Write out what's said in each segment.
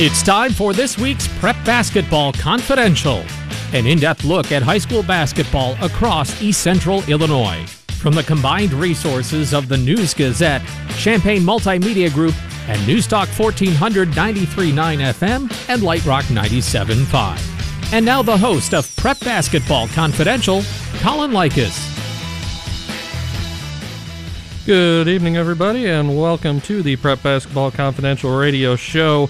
It's time for this week's Prep Basketball Confidential, an in depth look at high school basketball across East Central Illinois. From the combined resources of the News Gazette, Champaign Multimedia Group, and Newstalk 1493.9 FM and Light Rock 97.5. And now the host of Prep Basketball Confidential, Colin Likas. Good evening, everybody, and welcome to the Prep Basketball Confidential radio show.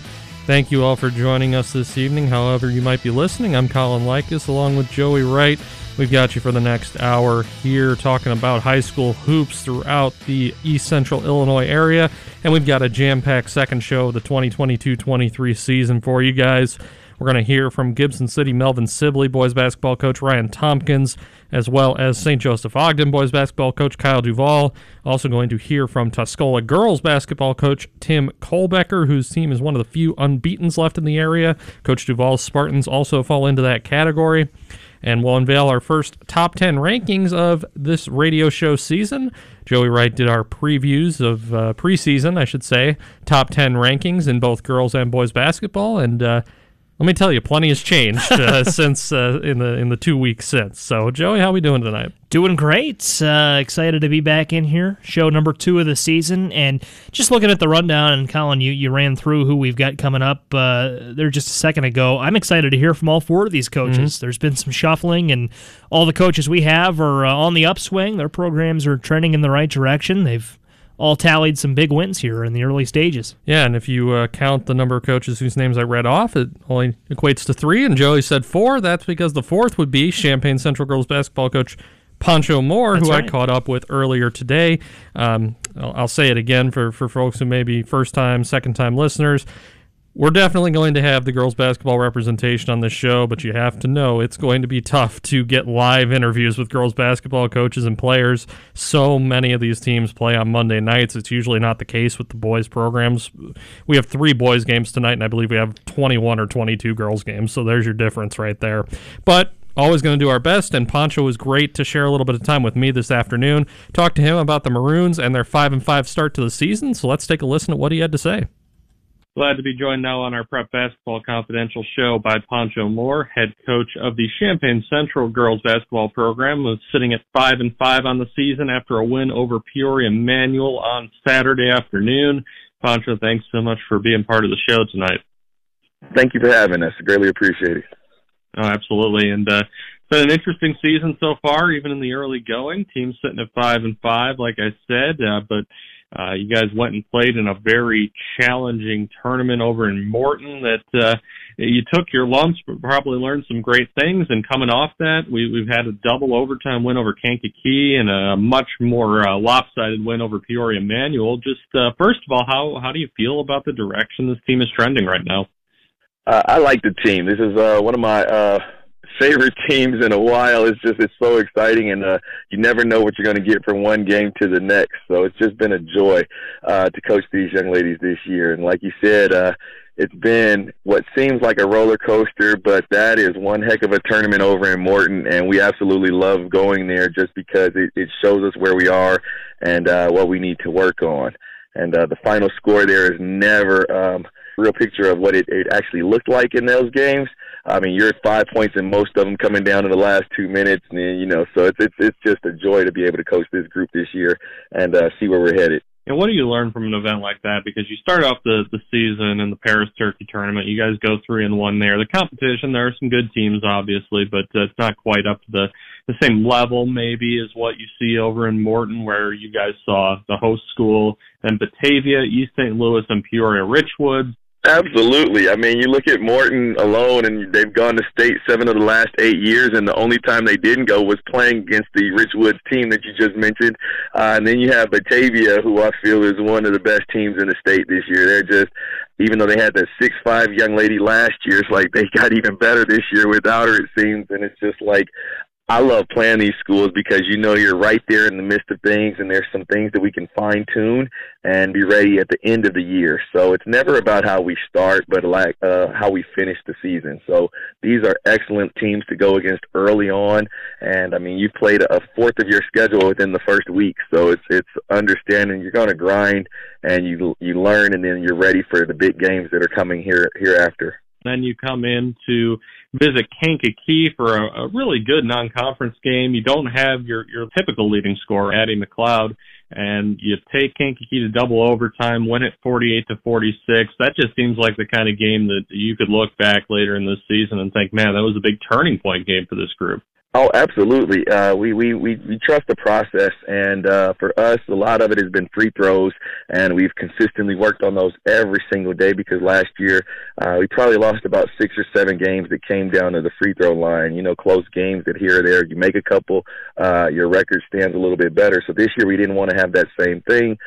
Thank you all for joining us this evening. However, you might be listening, I'm Colin Likas along with Joey Wright. We've got you for the next hour here talking about high school hoops throughout the East Central Illinois area. And we've got a jam packed second show of the 2022 23 season for you guys. We're going to hear from Gibson City Melvin Sibley, boys basketball coach Ryan Tompkins, as well as St. Joseph Ogden boys basketball coach Kyle Duval. Also going to hear from Tuscola girls basketball coach Tim Colbecker, whose team is one of the few unbeatens left in the area. Coach Duval's Spartans also fall into that category and we'll unveil our first top 10 rankings of this radio show season. Joey Wright did our previews of uh, preseason, I should say, top 10 rankings in both girls and boys basketball, and uh, let me tell you, plenty has changed uh, since uh, in the in the two weeks since. So, Joey, how we doing tonight? Doing great. Uh, excited to be back in here. Show number two of the season, and just looking at the rundown. And Colin, you you ran through who we've got coming up uh, there just a second ago. I'm excited to hear from all four of these coaches. Mm-hmm. There's been some shuffling, and all the coaches we have are uh, on the upswing. Their programs are trending in the right direction. They've all tallied some big wins here in the early stages. Yeah, and if you uh, count the number of coaches whose names I read off, it only equates to three. And Joey said four. That's because the fourth would be Champaign Central girls basketball coach Pancho Moore, That's who right. I caught up with earlier today. Um, I'll, I'll, say it again for, for folks who may be first time, second time listeners. We're definitely going to have the girls basketball representation on this show, but you have to know it's going to be tough to get live interviews with girls basketball coaches and players. So many of these teams play on Monday nights. It's usually not the case with the boys programs. We have three boys games tonight, and I believe we have 21 or 22 girls games. So there's your difference right there. But always going to do our best. And Pancho was great to share a little bit of time with me this afternoon. Talk to him about the Maroons and their five and five start to the season. So let's take a listen to what he had to say. Glad to be joined now on our Prep Basketball Confidential show by Pancho Moore, head coach of the Champaign Central girls basketball program, who's sitting at five and five on the season after a win over Peoria Manual on Saturday afternoon. Pancho, thanks so much for being part of the show tonight. Thank you for having us. Greatly appreciate it. Oh, absolutely. And uh, it's been an interesting season so far, even in the early going. Team sitting at five and five, like I said, uh, but uh, you guys went and played in a very challenging tournament over in Morton that, uh, you took your lumps, but probably learned some great things. And coming off that, we, we've had a double overtime win over Kankakee and a much more uh, lopsided win over Peoria Manual. Just uh, first of all, how how do you feel about the direction this team is trending right now? Uh, I like the team. This is uh, one of my uh, favorite teams in a while. It's just it's so exciting, and uh, you never know what you're going to get from one game to the next. So it's just been a joy uh, to coach these young ladies this year. And like you said, uh, it's been what seems like a roller coaster, but that is one heck of a tournament over in Morton, and we absolutely love going there just because it, it shows us where we are and uh, what we need to work on. And uh, the final score there is never um, a real picture of what it, it actually looked like in those games. I mean, you're at five points in most of them coming down in the last two minutes, and you know, so it's it's it's just a joy to be able to coach this group this year and uh, see where we're headed. And what do you learn from an event like that? Because you start off the the season in the Paris Turkey tournament, you guys go three and one there. The competition, there are some good teams, obviously, but uh, it's not quite up to the the same level maybe as what you see over in Morton, where you guys saw the host school, and Batavia, East St. Louis, and Peoria Richwood. Absolutely. I mean, you look at Morton alone, and they've gone to state seven of the last eight years, and the only time they didn't go was playing against the Richwood team that you just mentioned. Uh, and then you have Batavia, who I feel is one of the best teams in the state this year. They're just, even though they had that six five young lady last year, it's like they got even better this year without her. It seems, and it's just like I love playing these schools because you know you're right there in the midst of things, and there's some things that we can fine tune and be ready at the end of the year. So it's never about how we start, but like uh, how we finish the season. So these are excellent teams to go against early on, and I mean you played a fourth of your schedule within the first week, so it's it's understanding you're going to grind and you you learn, and then you're ready for the big games that are coming here hereafter. Then you come in to visit Kankakee for a, a really good non-conference game. You don't have your your typical leading scorer, Addie McLeod, and you take Kankakee to double overtime, win it 48 to 46. That just seems like the kind of game that you could look back later in this season and think, man, that was a big turning point game for this group. Oh, absolutely. Uh, we, we, we, we trust the process, and uh, for us, a lot of it has been free throws, and we've consistently worked on those every single day because last year uh, we probably lost about six or seven games that came down to the free throw line. You know, close games that here or there, you make a couple, uh, your record stands a little bit better. So this year we didn't want to have that same thing.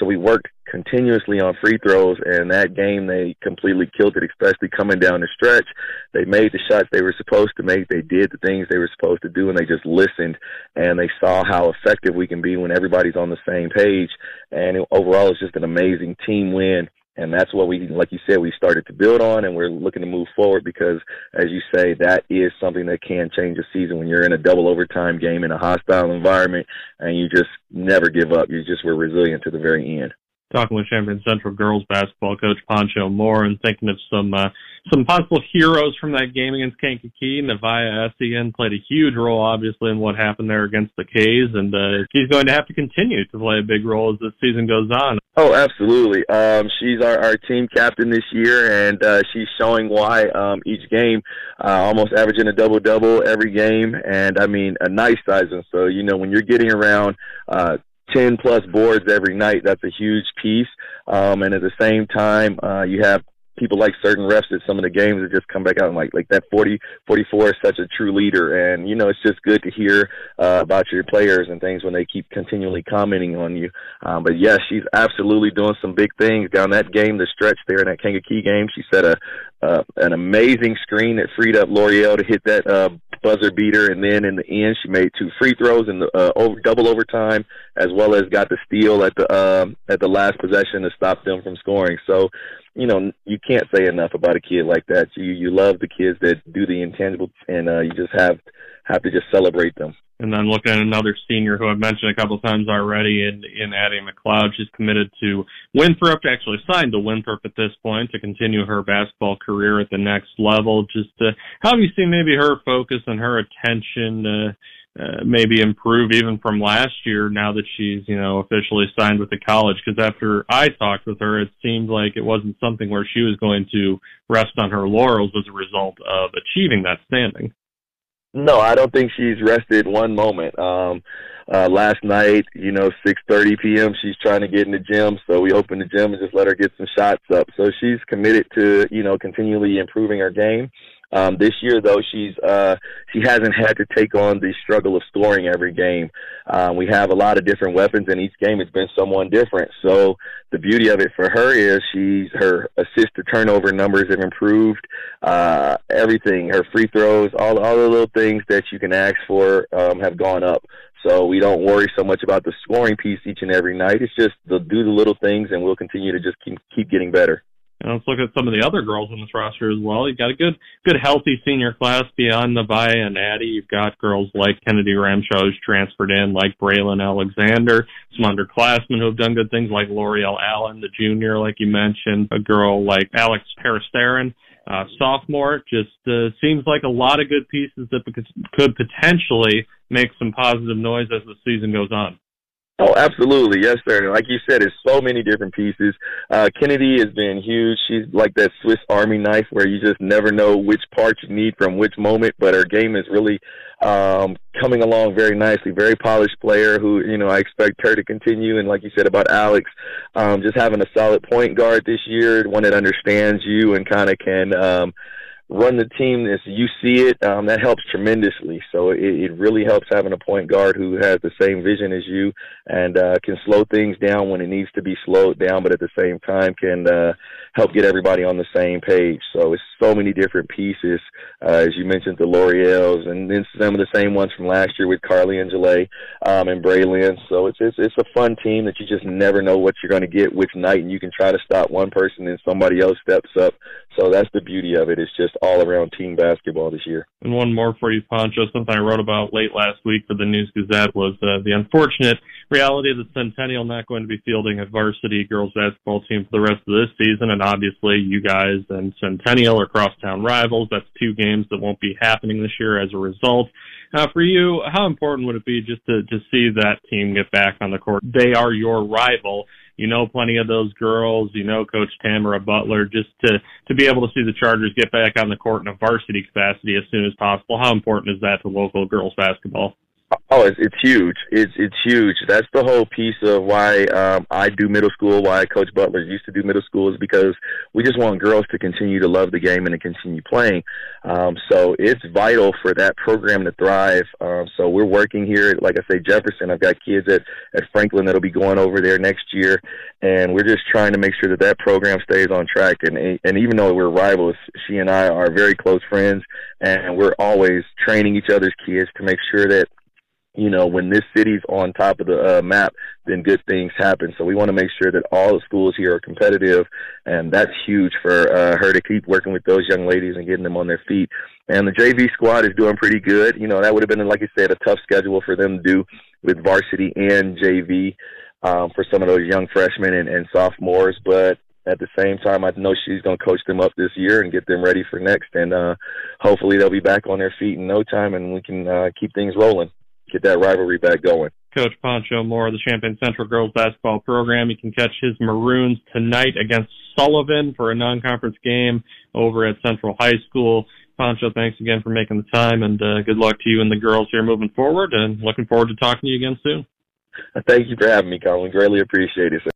So we worked continuously on free throws, and that game they completely killed it, especially coming down the stretch. They made the shots they were supposed to make. They did the things they were supposed to do, and they just listened, and they saw how effective we can be when everybody's on the same page. And overall, it's just an amazing team win. And that's what we, like you said, we started to build on, and we're looking to move forward because, as you say, that is something that can change a season when you're in a double overtime game in a hostile environment, and you just never give up. You just were resilient to the very end talking with Champaign Central girls basketball coach Poncho Moore and thinking of some uh, some possible heroes from that game against Kankakee. Navia Essien played a huge role, obviously, in what happened there against the K's, and uh, she's going to have to continue to play a big role as the season goes on. Oh, absolutely. Um, she's our, our team captain this year, and uh, she's showing why um, each game, uh, almost averaging a double double every game, and I mean a nice size. And so, you know, when you're getting around uh, 10 plus boards every night. That's a huge piece. Um, and at the same time, uh, you have people like certain refs at some of the games that just come back out and like like that 40 44 is such a true leader. And you know it's just good to hear uh, about your players and things when they keep continually commenting on you. Um, but yes she's absolutely doing some big things down that game the stretch there in that Kankakee game. She set a uh, an amazing screen that freed up L'Oreal to hit that uh, buzzer beater, and then in the end, she made two free throws in the uh, over, double overtime, as well as got the steal at the um, at the last possession to stop them from scoring. So, you know, you can't say enough about a kid like that. You you love the kids that do the intangible, and uh, you just have have to just celebrate them. And then looking at another senior who I've mentioned a couple of times already in, in Addie McLeod, she's committed to Winthrop, actually signed to Winthrop at this point to continue her basketball career at the next level. Just uh, how have you seen maybe her focus and her attention uh, uh, maybe improve even from last year now that she's, you know, officially signed with the college? Because after I talked with her, it seemed like it wasn't something where she was going to rest on her laurels as a result of achieving that standing. No, I don't think she's rested one moment. Um, uh, last night, you know, 6:30 p.m. She's trying to get in the gym, so we opened the gym and just let her get some shots up. So she's committed to, you know, continually improving her game. Um, this year, though, she's uh, she hasn't had to take on the struggle of scoring every game. Um, we have a lot of different weapons, and each game has been someone different. So the beauty of it for her is she's her assist to turnover numbers have improved. Uh, everything, her free throws, all all the little things that you can ask for um, have gone up. So we don't worry so much about the scoring piece each and every night. It's just the do the little things, and we'll continue to just keep keep getting better. And let's look at some of the other girls in this roster as well. You've got a good, good, healthy senior class beyond Navia and Addie. You've got girls like Kennedy Ramshaw who's transferred in, like Braylon Alexander, some underclassmen who have done good things like L'Oreal Allen, the junior, like you mentioned, a girl like Alex Peristerin, uh, sophomore. Just uh, seems like a lot of good pieces that could potentially make some positive noise as the season goes on. Oh, absolutely. Yes, sir. Like you said, it's so many different pieces. Uh, Kennedy has been huge. She's like that Swiss Army knife where you just never know which part you need from which moment, but her game is really, um, coming along very nicely. Very polished player who, you know, I expect her to continue. And like you said about Alex, um, just having a solid point guard this year, one that understands you and kind of can, um, run the team as you see it, um, that helps tremendously. So it, it really helps having a point guard who has the same vision as you and uh, can slow things down when it needs to be slowed down, but at the same time can uh, help get everybody on the same page. So it's so many different pieces, uh, as you mentioned, the L'Oreals, and then some of the same ones from last year with Carly and Jalea um, and Braylon. So it's, it's it's a fun team that you just never know what you're going to get which night, and you can try to stop one person and somebody else steps up. So that's the beauty of it. It's just all around team basketball this year. And one more for you, Poncho. Something I wrote about late last week for the News Gazette was uh, the unfortunate reality that Centennial not going to be fielding a varsity girls basketball team for the rest of this season. And obviously, you guys and Centennial are crosstown rivals. That's two games that won't be happening this year as a result. Uh, for you, how important would it be just to, to see that team get back on the court? They are your rival you know plenty of those girls, you know Coach Tamara Butler, just to to be able to see the Chargers get back on the court in a varsity capacity as soon as possible. How important is that to local girls basketball? Oh, it's, it's huge. It's it's huge. That's the whole piece of why um, I do middle school. Why Coach Butler used to do middle school is because we just want girls to continue to love the game and to continue playing. Um, so it's vital for that program to thrive. Um, so we're working here, like I say, Jefferson. I've got kids at at Franklin that'll be going over there next year, and we're just trying to make sure that that program stays on track. And and even though we're rivals, she and I are very close friends, and we're always training each other's kids to make sure that you know, when this city's on top of the uh, map, then good things happen. So we want to make sure that all the schools here are competitive, and that's huge for uh, her to keep working with those young ladies and getting them on their feet. And the JV squad is doing pretty good. You know, that would have been, like I said, a tough schedule for them to do with varsity and JV um, for some of those young freshmen and, and sophomores, but at the same time, I know she's going to coach them up this year and get them ready for next. And uh, hopefully, they'll be back on their feet in no time, and we can uh, keep things rolling get that rivalry back going. Coach Poncho Moore of the Champaign Central girls basketball program. You can catch his Maroons tonight against Sullivan for a non-conference game over at Central High School. Poncho, thanks again for making the time, and uh, good luck to you and the girls here moving forward. And looking forward to talking to you again soon. Thank you for having me, Colin. Greatly appreciate it. Sir.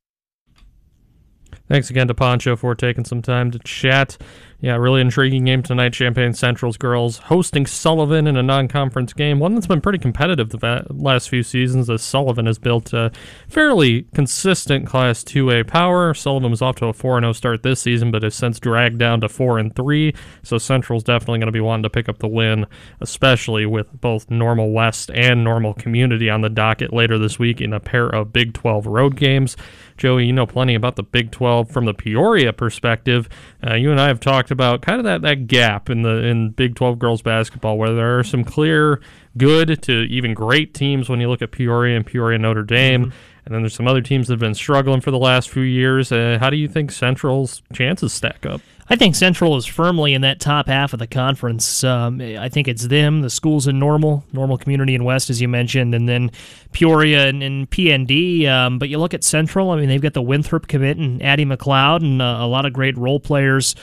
Thanks again to Poncho for taking some time to chat. Yeah, really intriguing game tonight. Champaign Central's girls hosting Sullivan in a non-conference game, one that's been pretty competitive the last few seasons. As Sullivan has built a fairly consistent Class 2A power. Sullivan was off to a 4-0 start this season, but has since dragged down to 4 and 3. So Central's definitely going to be wanting to pick up the win, especially with both Normal West and Normal Community on the docket later this week in a pair of Big 12 road games. Joey, you know plenty about the Big 12 from the Peoria perspective. Uh, you and I have talked about kind of that, that gap in the in Big 12 girls basketball, where there are some clear good to even great teams when you look at Peoria and Peoria Notre Dame. Mm-hmm. And then there's some other teams that have been struggling for the last few years. Uh, how do you think Central's chances stack up? I think Central is firmly in that top half of the conference. Um, I think it's them, the schools in Normal, Normal Community and West, as you mentioned, and then Peoria and, and PND. Um, but you look at Central, I mean, they've got the Winthrop commit and Addie McLeod and uh, a lot of great role players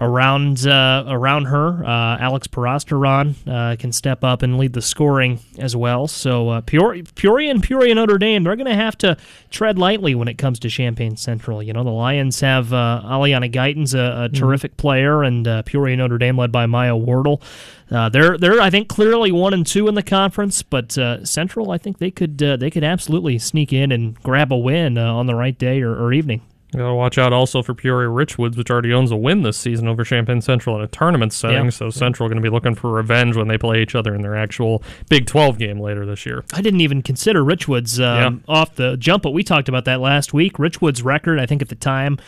around uh, around her. Uh, Alex Parasteron uh, can step up and lead the scoring as well. So uh, Peoria, Peoria and Peoria Notre Dame, they're going to have to tread lightly when it comes to Champaign Central. You know, the Lions have uh, Aliana Guyton's a, a mm-hmm. terrific player, and uh, Peoria Notre Dame led by Maya Wardle. Uh, they're they're I think clearly one and two in the conference, but uh, Central I think they could uh, they could absolutely sneak in and grab a win uh, on the right day or, or evening. You gotta watch out also for Peoria Richwoods, which already owns a win this season over Champaign Central in a tournament setting. Yeah. So Central going to be looking for revenge when they play each other in their actual Big 12 game later this year. I didn't even consider Richwoods um, yeah. off the jump, but we talked about that last week. Richwoods' record, I think at the time,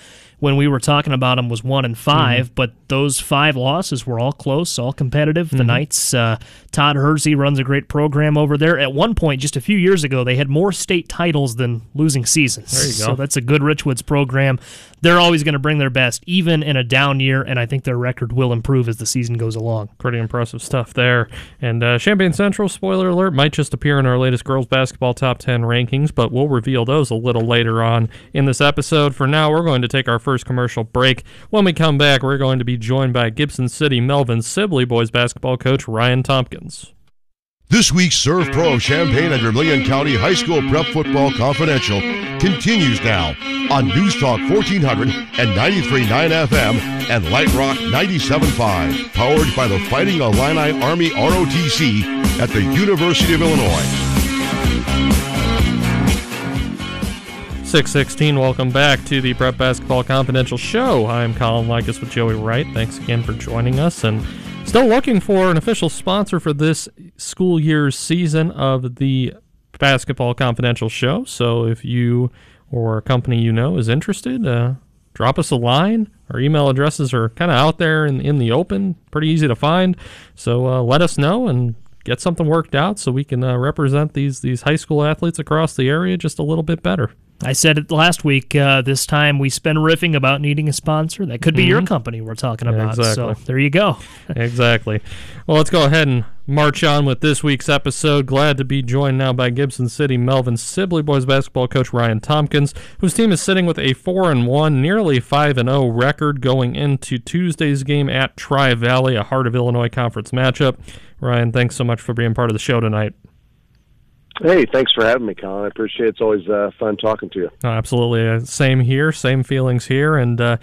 when we were talking about them was one and 5 mm-hmm. but those five losses were all close, all competitive. Mm-hmm. The Knights, uh, Todd Hersey runs a great program over there. At one point, just a few years ago, they had more state titles than losing seasons. There you go. So that's a good Richwoods program. They're always going to bring their best, even in a down year, and I think their record will improve as the season goes along. Pretty impressive stuff there. And uh, Champaign Central, spoiler alert, might just appear in our latest girls basketball top 10 rankings, but we'll reveal those a little later on in this episode. For now, we're going to take our first commercial commercial break. When we come back, we're going to be joined by Gibson City Melvin Sibley boys basketball coach Ryan Tompkins. This week's Serve Pro of Champaign and Vermilion County High School Prep Football Confidential continues now on News Talk 1400 and 93.9 FM and Light Rock 97.5, powered by the Fighting Illini Army ROTC at the University of Illinois. 616, welcome back to the Prep Basketball Confidential Show. I'm Colin Likas with Joey Wright. Thanks again for joining us. And still looking for an official sponsor for this school year's season of the Basketball Confidential Show. So if you or a company you know is interested, uh, drop us a line. Our email addresses are kind of out there in, in the open, pretty easy to find. So uh, let us know and get something worked out so we can uh, represent these these high school athletes across the area just a little bit better. I said it last week. Uh, this time we spend riffing about needing a sponsor. That could be mm-hmm. your company we're talking about. Exactly. So there you go. exactly. Well, let's go ahead and march on with this week's episode. Glad to be joined now by Gibson City Melvin Sibley boys basketball coach Ryan Tompkins, whose team is sitting with a four and one, nearly five and zero oh record going into Tuesday's game at Tri Valley, a Heart of Illinois conference matchup. Ryan, thanks so much for being part of the show tonight. Hey, thanks for having me, Colin. I appreciate it. It's always uh, fun talking to you. Oh, absolutely. Uh, same here. Same feelings here. And uh,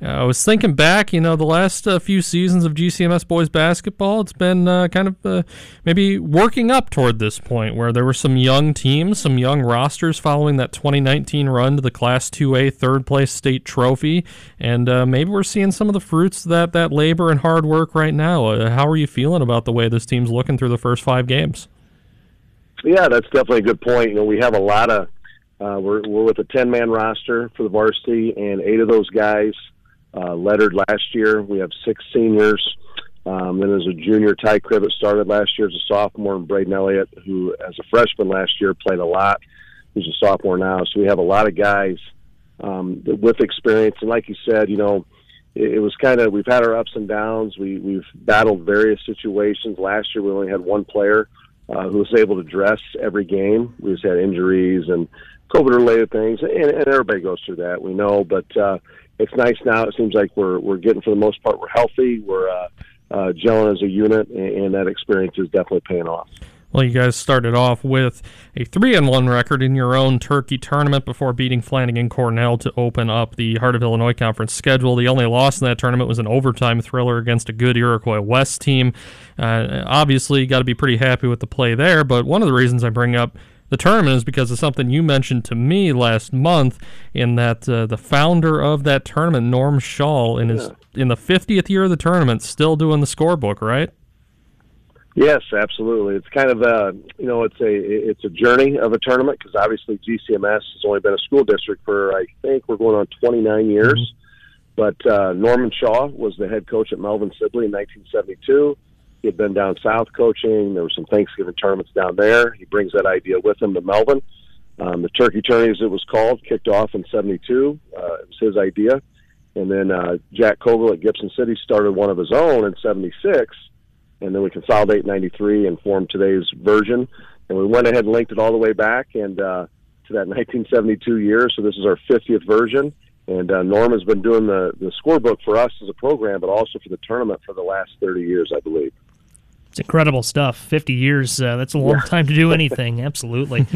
I was thinking back, you know, the last uh, few seasons of GCMS boys basketball, it's been uh, kind of uh, maybe working up toward this point where there were some young teams, some young rosters following that 2019 run to the Class 2A third place state trophy. And maybe we're seeing some of the fruits of that, that labor and hard work right now. how are you feeling about the way this team's looking through the first five games? Yeah, that's definitely a good point. You know, we have a lot of uh, we're we're with a ten man roster for the varsity, and eight of those guys uh, lettered last year. We have six seniors. Um, then there's a junior Ty Cribbett started last year as a sophomore, and Braden Elliott, who as a freshman last year played a lot, who's a sophomore now. So we have a lot of guys um, with experience. And like you said, you know, it, it was kind of we've had our ups and downs. We we've battled various situations. Last year we only had one player uh, who was able to dress every game. We just had injuries and COVID related things, and, and everybody goes through that. We know, but uh, it's nice now. It seems like we're we're getting for the most part we're healthy. We're uh, uh, gelling as a unit, and, and that experience is definitely paying off. Well, you guys started off with a three and one record in your own Turkey tournament before beating Flanagan Cornell to open up the Heart of Illinois Conference schedule. The only loss in that tournament was an overtime thriller against a good Iroquois West team. Uh, obviously, you got to be pretty happy with the play there. But one of the reasons I bring up the tournament is because of something you mentioned to me last month. In that uh, the founder of that tournament, Norm Shaw, in his in the 50th year of the tournament, still doing the scorebook, right? Yes, absolutely. It's kind of a you know it's a it's a journey of a tournament because obviously GCMS has only been a school district for I think we're going on 29 years. Mm-hmm. But uh, Norman Shaw was the head coach at Melvin Sibley in 1972. He had been down south coaching. There were some Thanksgiving tournaments down there. He brings that idea with him to Melvin. Um, the Turkey Tourney, as it was called, kicked off in '72. Uh, it was his idea, and then uh, Jack Kogel at Gibson City started one of his own in '76 and then we consolidate 93 and form today's version. And we went ahead and linked it all the way back and uh, to that 1972 year. So this is our 50th version. And uh, Norm has been doing the, the scorebook for us as a program, but also for the tournament for the last 30 years, I believe. It's incredible stuff. 50 years, uh, that's a long yeah. time to do anything. Absolutely.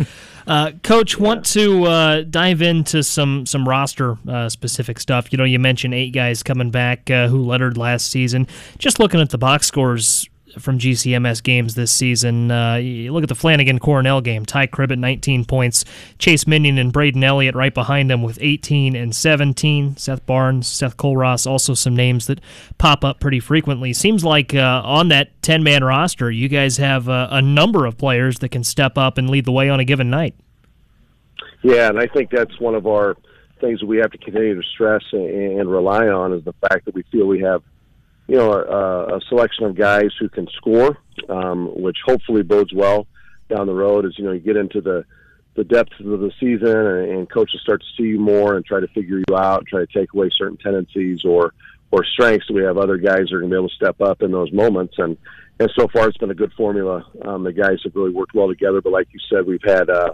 Uh, Coach, yeah. want to uh, dive into some, some roster uh, specific stuff. You know, you mentioned eight guys coming back uh, who lettered last season. Just looking at the box scores from GCMS games this season. Uh, look at the Flanagan Cornell game. Ty Cribbett, 19 points. Chase Minion and Braden Elliott right behind him with 18 and 17. Seth Barnes, Seth Colross, also some names that pop up pretty frequently. Seems like uh, on that 10 man roster, you guys have uh, a number of players that can step up and lead the way on a given night. Yeah, and I think that's one of our things that we have to continue to stress and, and rely on is the fact that we feel we have you know, a, a selection of guys who can score, um, which hopefully bodes well down the road as you know you get into the the depths of the season and, and coaches start to see you more and try to figure you out, try to take away certain tendencies or or strengths. We have other guys who are going to be able to step up in those moments and. And so far, it's been a good formula. Um, the guys have really worked well together. But like you said, we've had, uh,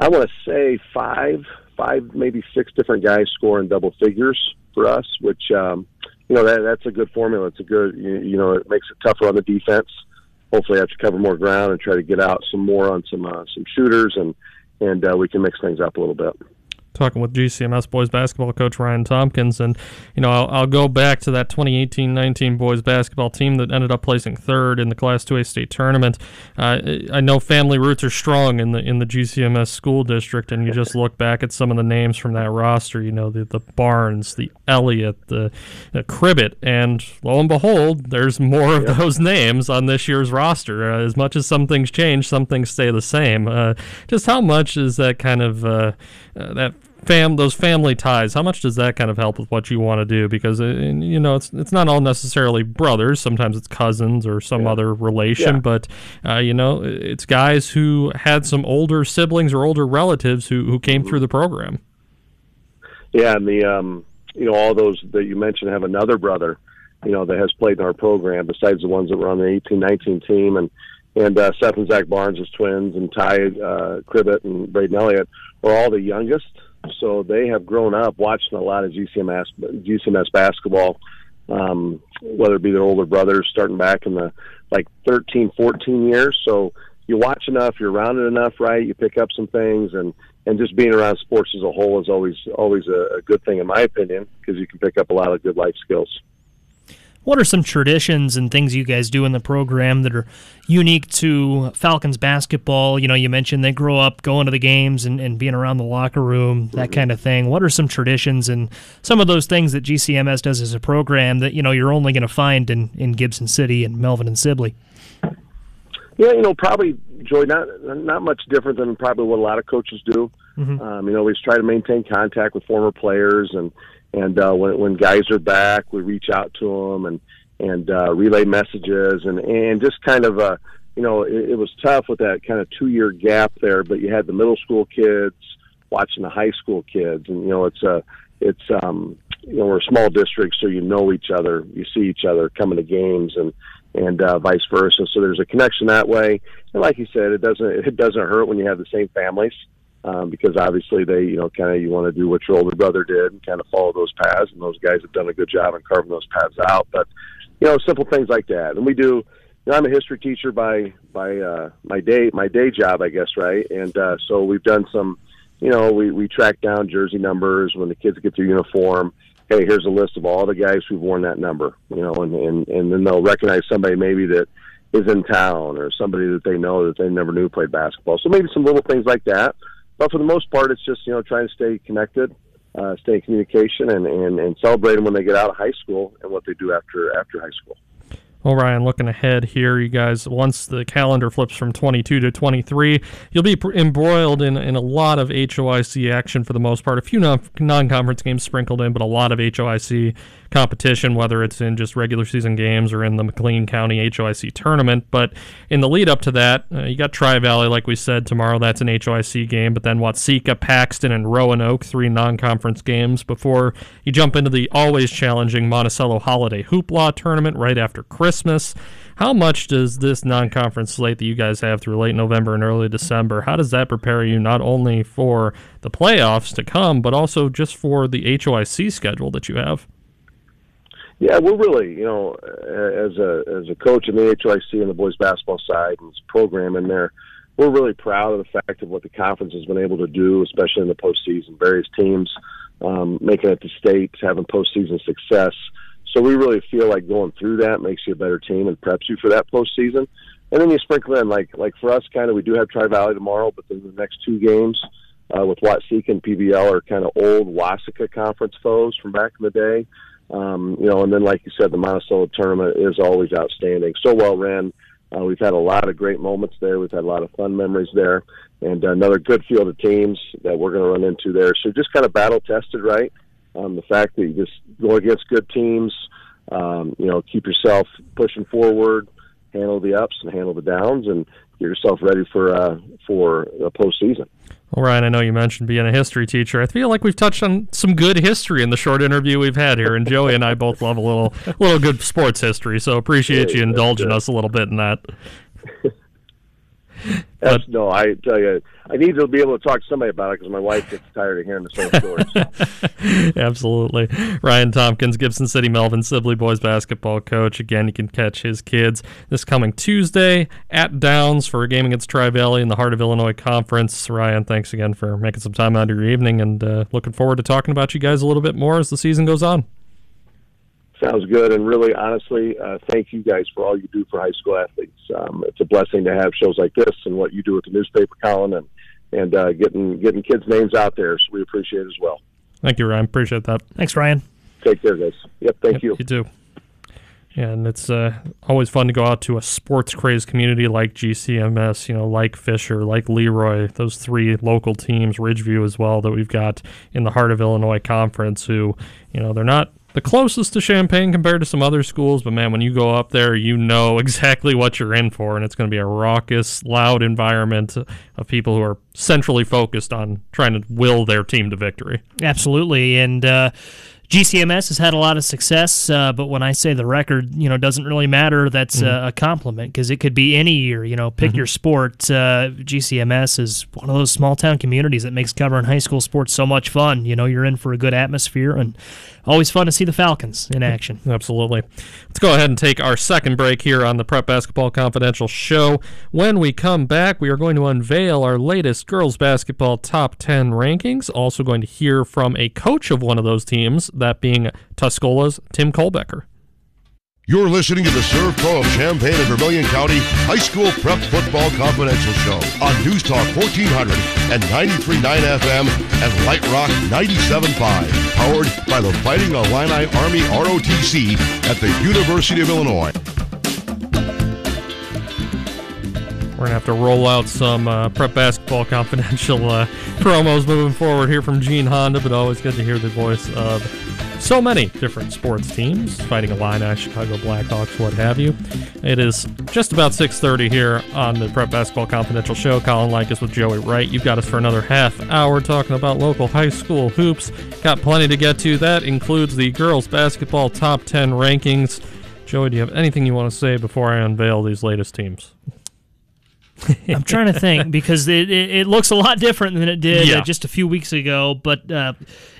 I want to say, five, five, maybe six different guys score in double figures for us, which um, you know that that's a good formula. It's a good you, you know it makes it tougher on the defense. Hopefully, I have to cover more ground and try to get out some more on some uh, some shooters and and uh, we can mix things up a little bit talking with GCMS boys basketball coach Ryan Tompkins, and you know I'll, I'll go back to that 2018-19 boys basketball team that ended up placing third in the Class 2A state tournament. Uh, I know family roots are strong in the in the GCMS school district, and you just look back at some of the names from that roster. You know the the Barnes, the Elliott, the, the Cribbett, and lo and behold, there's more of those names on this year's roster. Uh, as much as some things change, some things stay the same. Uh, just how much is that kind of uh, uh, that fam those family ties how much does that kind of help with what you want to do because uh, you know it's it's not all necessarily brothers sometimes it's cousins or some yeah. other relation yeah. but uh, you know it's guys who had some older siblings or older relatives who who came mm-hmm. through the program yeah and the um you know all those that you mentioned have another brother you know that has played in our program besides the ones that were on the 18 19 team and and uh, Seth and Zach Barnes as twins, and Ty uh, Cribbett and Braden Elliott are all the youngest so they have grown up watching a lot of GCMS GCMS basketball, um, whether it be their older brothers starting back in the like 13, 14 years. So you watch enough, you're around it enough, right? You pick up some things, and and just being around sports as a whole is always always a, a good thing in my opinion because you can pick up a lot of good life skills. What are some traditions and things you guys do in the program that are unique to Falcons basketball? You know, you mentioned they grow up going to the games and, and being around the locker room, that kind of thing. What are some traditions and some of those things that GCMS does as a program that, you know, you're only going to find in, in Gibson City and Melvin and Sibley? Yeah, you know, probably Joy, not not much different than probably what a lot of coaches do. Mm-hmm. Um, you know, we try to maintain contact with former players and and uh, when when guys are back, we reach out to them and and uh, relay messages and and just kind of uh, you know it, it was tough with that kind of two year gap there, but you had the middle school kids watching the high school kids, and you know it's a it's um you know we're a small district, so you know each other, you see each other coming to games and and uh, vice versa. So there's a connection that way. And like you said, it doesn't it doesn't hurt when you have the same families um, because obviously they, you know, kind of you want to do what your older brother did and kind of follow those paths, and those guys have done a good job in carving those paths out. But you know, simple things like that, and we do. You know, I'm a history teacher by by uh, my day my day job, I guess, right? And uh, so we've done some. You know, we we track down jersey numbers when the kids get their uniform. Hey, here's a list of all the guys who've worn that number. You know, and and and then they'll recognize somebody maybe that is in town or somebody that they know that they never knew played basketball. So maybe some little things like that but for the most part, it's just you know trying to stay connected, uh, stay in communication, and, and and celebrate them when they get out of high school and what they do after after high school. Well, Ryan, looking ahead here, you guys, once the calendar flips from 22 to 23, you'll be embroiled in, in a lot of HOIC action for the most part. A few non conference games sprinkled in, but a lot of HOIC competition, whether it's in just regular season games or in the McLean County HOIC tournament. But in the lead up to that, uh, you got Tri Valley, like we said, tomorrow. That's an HOIC game. But then Watseka, Paxton, and Roanoke, three non conference games before you jump into the always challenging Monticello Holiday Hoopla tournament right after Christmas. How much does this non-conference slate that you guys have through late November and early December? How does that prepare you not only for the playoffs to come, but also just for the HOIC schedule that you have? Yeah, we're really, you know, as a as a coach in the HOIC and the boys basketball side and program in there, we're really proud of the fact of what the conference has been able to do, especially in the postseason. Various teams um, making it to state, having postseason success. So we really feel like going through that makes you a better team and preps you for that postseason. And then you sprinkle in like like for us, kind of we do have Tri Valley tomorrow, but then the next two games uh, with Watseka and PBL are kind of old Wassika conference foes from back in the day. Um, you know, and then like you said, the Monticello tournament is always outstanding. So well ran. Uh, we've had a lot of great moments there. We've had a lot of fun memories there, and another good field of teams that we're going to run into there. So just kind of battle tested, right? Um, the fact that you just go against good teams, um, you know, keep yourself pushing forward, handle the ups and handle the downs, and get yourself ready for uh, for the postseason. Well, Ryan, I know you mentioned being a history teacher. I feel like we've touched on some good history in the short interview we've had here, and Joey and I both love a little, little good sports history. So appreciate you indulging us a little bit in that. That's, no, I tell you, I need to be able to talk to somebody about it because my wife gets tired of hearing the same stories. Absolutely. Ryan Tompkins, Gibson City Melvin Sibley boys basketball coach. Again, you can catch his kids this coming Tuesday at Downs for a game against Tri Valley in the Heart of Illinois Conference. Ryan, thanks again for making some time out of your evening and uh, looking forward to talking about you guys a little bit more as the season goes on. Sounds good. And really, honestly, uh, thank you guys for all you do for high school athletes. Um, it's a blessing to have shows like this and what you do with the newspaper, Colin, and and uh, getting getting kids' names out there. So we appreciate it as well. Thank you, Ryan. Appreciate that. Thanks, Ryan. Take care, guys. Yep. Thank yep, you. You too. And it's uh, always fun to go out to a sports crazed community like GCMS, you know, like Fisher, like Leroy, those three local teams, Ridgeview as well, that we've got in the heart of Illinois Conference, who, you know, they're not the closest to Champaign compared to some other schools, but man, when you go up there, you know exactly what you're in for, and it's going to be a raucous, loud environment of people who are centrally focused on trying to will their team to victory. Absolutely, and. Uh, GCMS has had a lot of success, uh, but when I say the record, you know, doesn't really matter. That's mm-hmm. uh, a compliment because it could be any year. You know, pick mm-hmm. your sport. Uh, GCMS is one of those small town communities that makes covering high school sports so much fun. You know, you're in for a good atmosphere and always fun to see the Falcons in action. Absolutely. Let's go ahead and take our second break here on the Prep Basketball Confidential show. When we come back, we are going to unveil our latest girls basketball top 10 rankings. Also, going to hear from a coach of one of those teams that being Tuscola's Tim Colbecker. You're listening to the Serve Pro of Champaign and Vermilion County High School Prep Football Confidential Show on News Talk 1400 and 93.9 FM and Light Rock 97.5. Powered by the Fighting Illini Army ROTC at the University of Illinois. We're going to have to roll out some uh, Prep Basketball Confidential uh, promos moving forward here from Gene Honda, but always good to hear the voice of so many different sports teams, Fighting Illini, Chicago Blackhawks, what have you. It is just about 6.30 here on the Prep Basketball Confidential Show. Colin Likas with Joey Wright. You've got us for another half hour talking about local high school hoops. Got plenty to get to. That includes the girls basketball top 10 rankings. Joey, do you have anything you want to say before I unveil these latest teams? I'm trying to think because it, it, it, looks a lot different than it did yeah. uh, just a few weeks ago. But uh,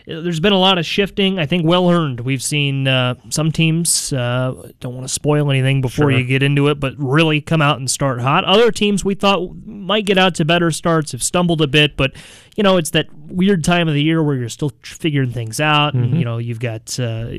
there's been a lot of shifting. I think well earned. We've seen uh, some teams uh, don't want to spoil anything before sure. you get into it, but really come out and start hot. Other teams we thought might get out to better starts have stumbled a bit, but you know it's that weird time of the year where you're still figuring things out, mm-hmm. and you know you've got uh,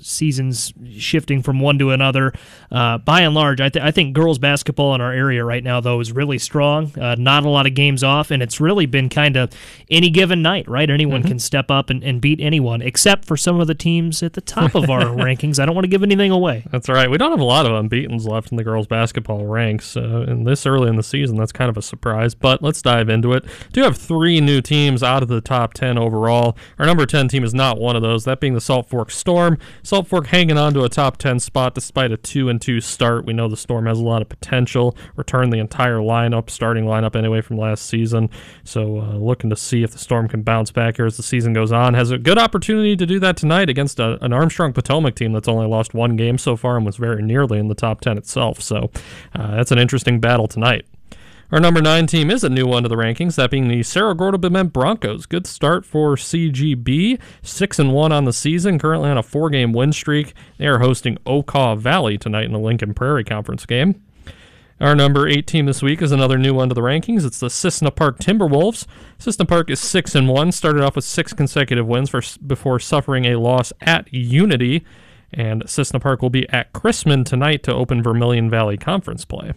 seasons shifting from one to another. Uh, by and large, I, th- I, think girls basketball in our area right now though is really strong. Uh, not a lot of games off, and it's really been kind of any given night, right? Anyone mm-hmm. can step up and and beat anyone, except for some of the teams at the top of our rankings. I don't want to give anything away. That's right. We don't have a lot of unbeaten's left in the girls' basketball ranks. Uh, and this early in the season, that's kind of a surprise. But let's dive into it. Do have three new teams out of the top 10 overall. Our number 10 team is not one of those, that being the Salt Fork Storm. Salt Fork hanging on to a top 10 spot despite a 2 and 2 start. We know the Storm has a lot of potential. Return the entire lineup, starting lineup anyway from last season. So uh, looking to see if the Storm can bounce back here as the season goes on. Has a good opportunity to do that tonight against a, an Armstrong Potomac team that's only lost one game so far and was very nearly in the top 10 itself. So uh, that's an interesting battle tonight. Our number nine team is a new one to the rankings, that being the Cerro Gordo Bement Broncos. Good start for CGB, six and one on the season, currently on a four-game win streak. They are hosting Okaw Valley tonight in the Lincoln Prairie Conference game. Our number eight team this week is another new one to the rankings. It's the Cissna Park Timberwolves. Cissna Park is six and one, started off with six consecutive wins for, before suffering a loss at Unity, and Cissna Park will be at Chrisman tonight to open Vermilion Valley Conference play.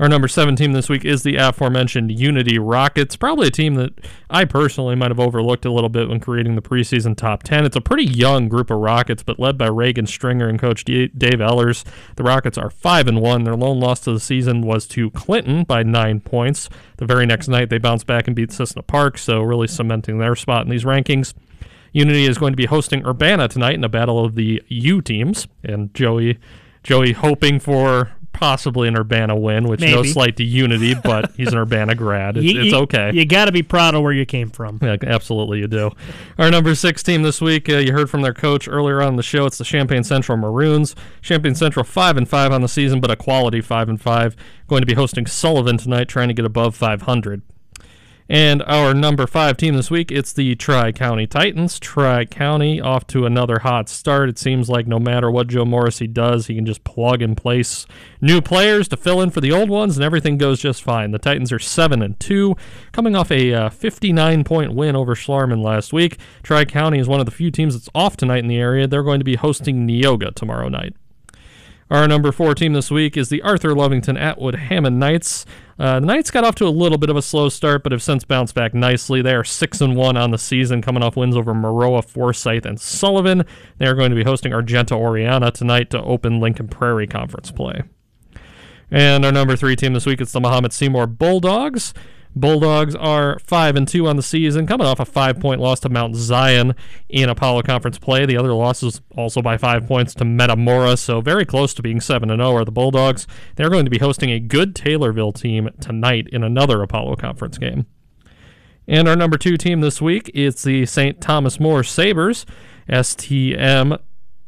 Our number seven team this week is the aforementioned Unity Rockets. Probably a team that I personally might have overlooked a little bit when creating the preseason top 10. It's a pretty young group of Rockets, but led by Reagan Stringer and coach Dave Ellers. The Rockets are 5 and 1. Their lone loss to the season was to Clinton by nine points. The very next night, they bounced back and beat Cissna Park, so really cementing their spot in these rankings. Unity is going to be hosting Urbana tonight in a battle of the U teams, and Joey Joey hoping for possibly an Urbana win, which no slight to Unity, but he's an Urbana grad. It's, You- it's okay. You got to be proud of where you came from. Yeah, absolutely, you do. Our number six team this week, uh, you heard from their coach earlier on the show. It's the Champaign Central Maroons. Champaign Central five and five on the season, but a quality five and five. Going to be hosting Sullivan tonight, trying to get above 500. And our number five team this week, it's the Tri County Titans. Tri County off to another hot start. It seems like no matter what Joe Morrissey does, he can just plug and place new players to fill in for the old ones, and everything goes just fine. The Titans are seven and two, coming off a uh, 59 point win over Schlarman last week. Tri County is one of the few teams that's off tonight in the area. They're going to be hosting Neoga tomorrow night. Our number four team this week is the Arthur Lovington Atwood Hammond Knights. Uh, the Knights got off to a little bit of a slow start, but have since bounced back nicely. They are six and one on the season, coming off wins over Maroa, Forsyth, and Sullivan. They are going to be hosting Argenta Oreana tonight to open Lincoln Prairie Conference play. And our number three team this week is the Mahomet Seymour Bulldogs. Bulldogs are five and two on the season, coming off a five-point loss to Mount Zion in Apollo Conference play. The other loss losses also by five points to Metamora, so very close to being seven and zero are the Bulldogs. They're going to be hosting a good Taylorville team tonight in another Apollo Conference game. And our number two team this week is the St. Thomas More Sabers. STM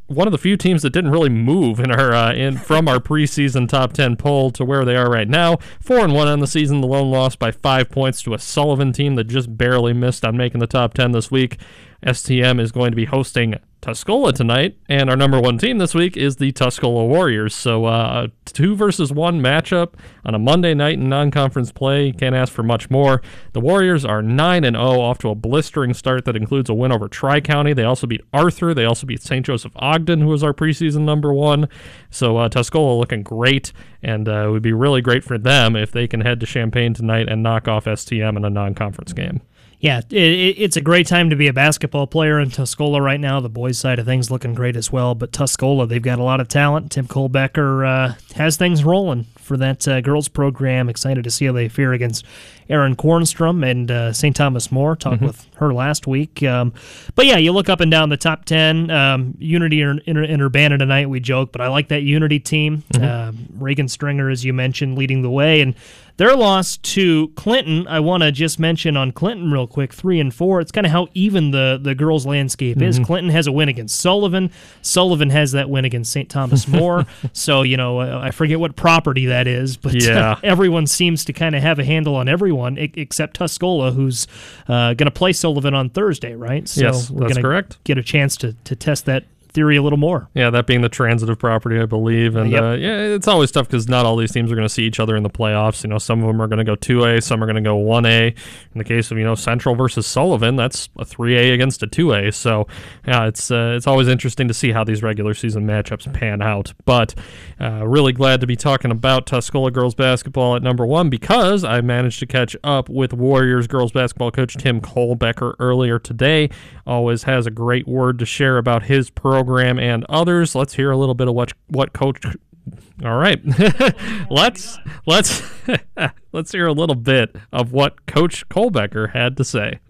one of the few teams that didn't really move in our uh, in from our preseason top ten poll to where they are right now. Four and one on the season. The lone loss by five points to a Sullivan team that just barely missed on making the top ten this week. STM is going to be hosting Tuscola tonight, and our number one team this week is the Tuscola Warriors. So, uh, two versus one matchup on a Monday night in non-conference play. Can't ask for much more. The Warriors are nine and zero, off to a blistering start that includes a win over Tri County. They also beat Arthur. They also beat St. Joseph Ogden, who was our preseason number one. So, uh, Tuscola looking great, and uh, it would be really great for them if they can head to Champaign tonight and knock off STM in a non-conference game. Yeah, it, it, it's a great time to be a basketball player in Tuscola right now. The boys' side of things looking great as well. But Tuscola, they've got a lot of talent. Tim Colbecker uh, has things rolling for that uh, girls program. Excited to see how they fare against Aaron Kornstrom and uh, St. Thomas More. Talked with her last week. Um, but yeah, you look up and down the top 10. Um, Unity in, in Urbana tonight, we joke, but I like that Unity team. Um, Reagan Stringer, as you mentioned, leading the way. And their loss to Clinton, I want to just mention on Clinton real quick, three and four. It's kind of how even the, the girls' landscape is. Clinton has a win against Sullivan. Sullivan has that win against St. Thomas More. so, you know, uh, I forget what property that is, but Yeah. everyone seems to kind of have a handle on everyone except Tuscola, who's uh, going to play Sullivan on Thursday, right? So Yes, we're that's correct. Get a chance to, to test that theory a little more. Yeah, that being the transitive property, I believe, and Yep. uh, yeah, it's always tough because not all these teams are going to see each other in the playoffs. You know, some of them are going to go two A, some are going to go one A. In the case of you know Central versus Sullivan, that's a three A against a two A. So yeah, it's uh, it's always interesting to see how these regular season matchups pan out. But uh, really glad to be talking about Tuscola girls basketball at number one because I managed to catch up with Warriors girls basketball coach Tim Colbecker earlier today. Always has a great word to share about his program and others. Let's hear a little bit of what what coach. All right, let's let's let's hear a little bit of what Coach Colbecker had to say.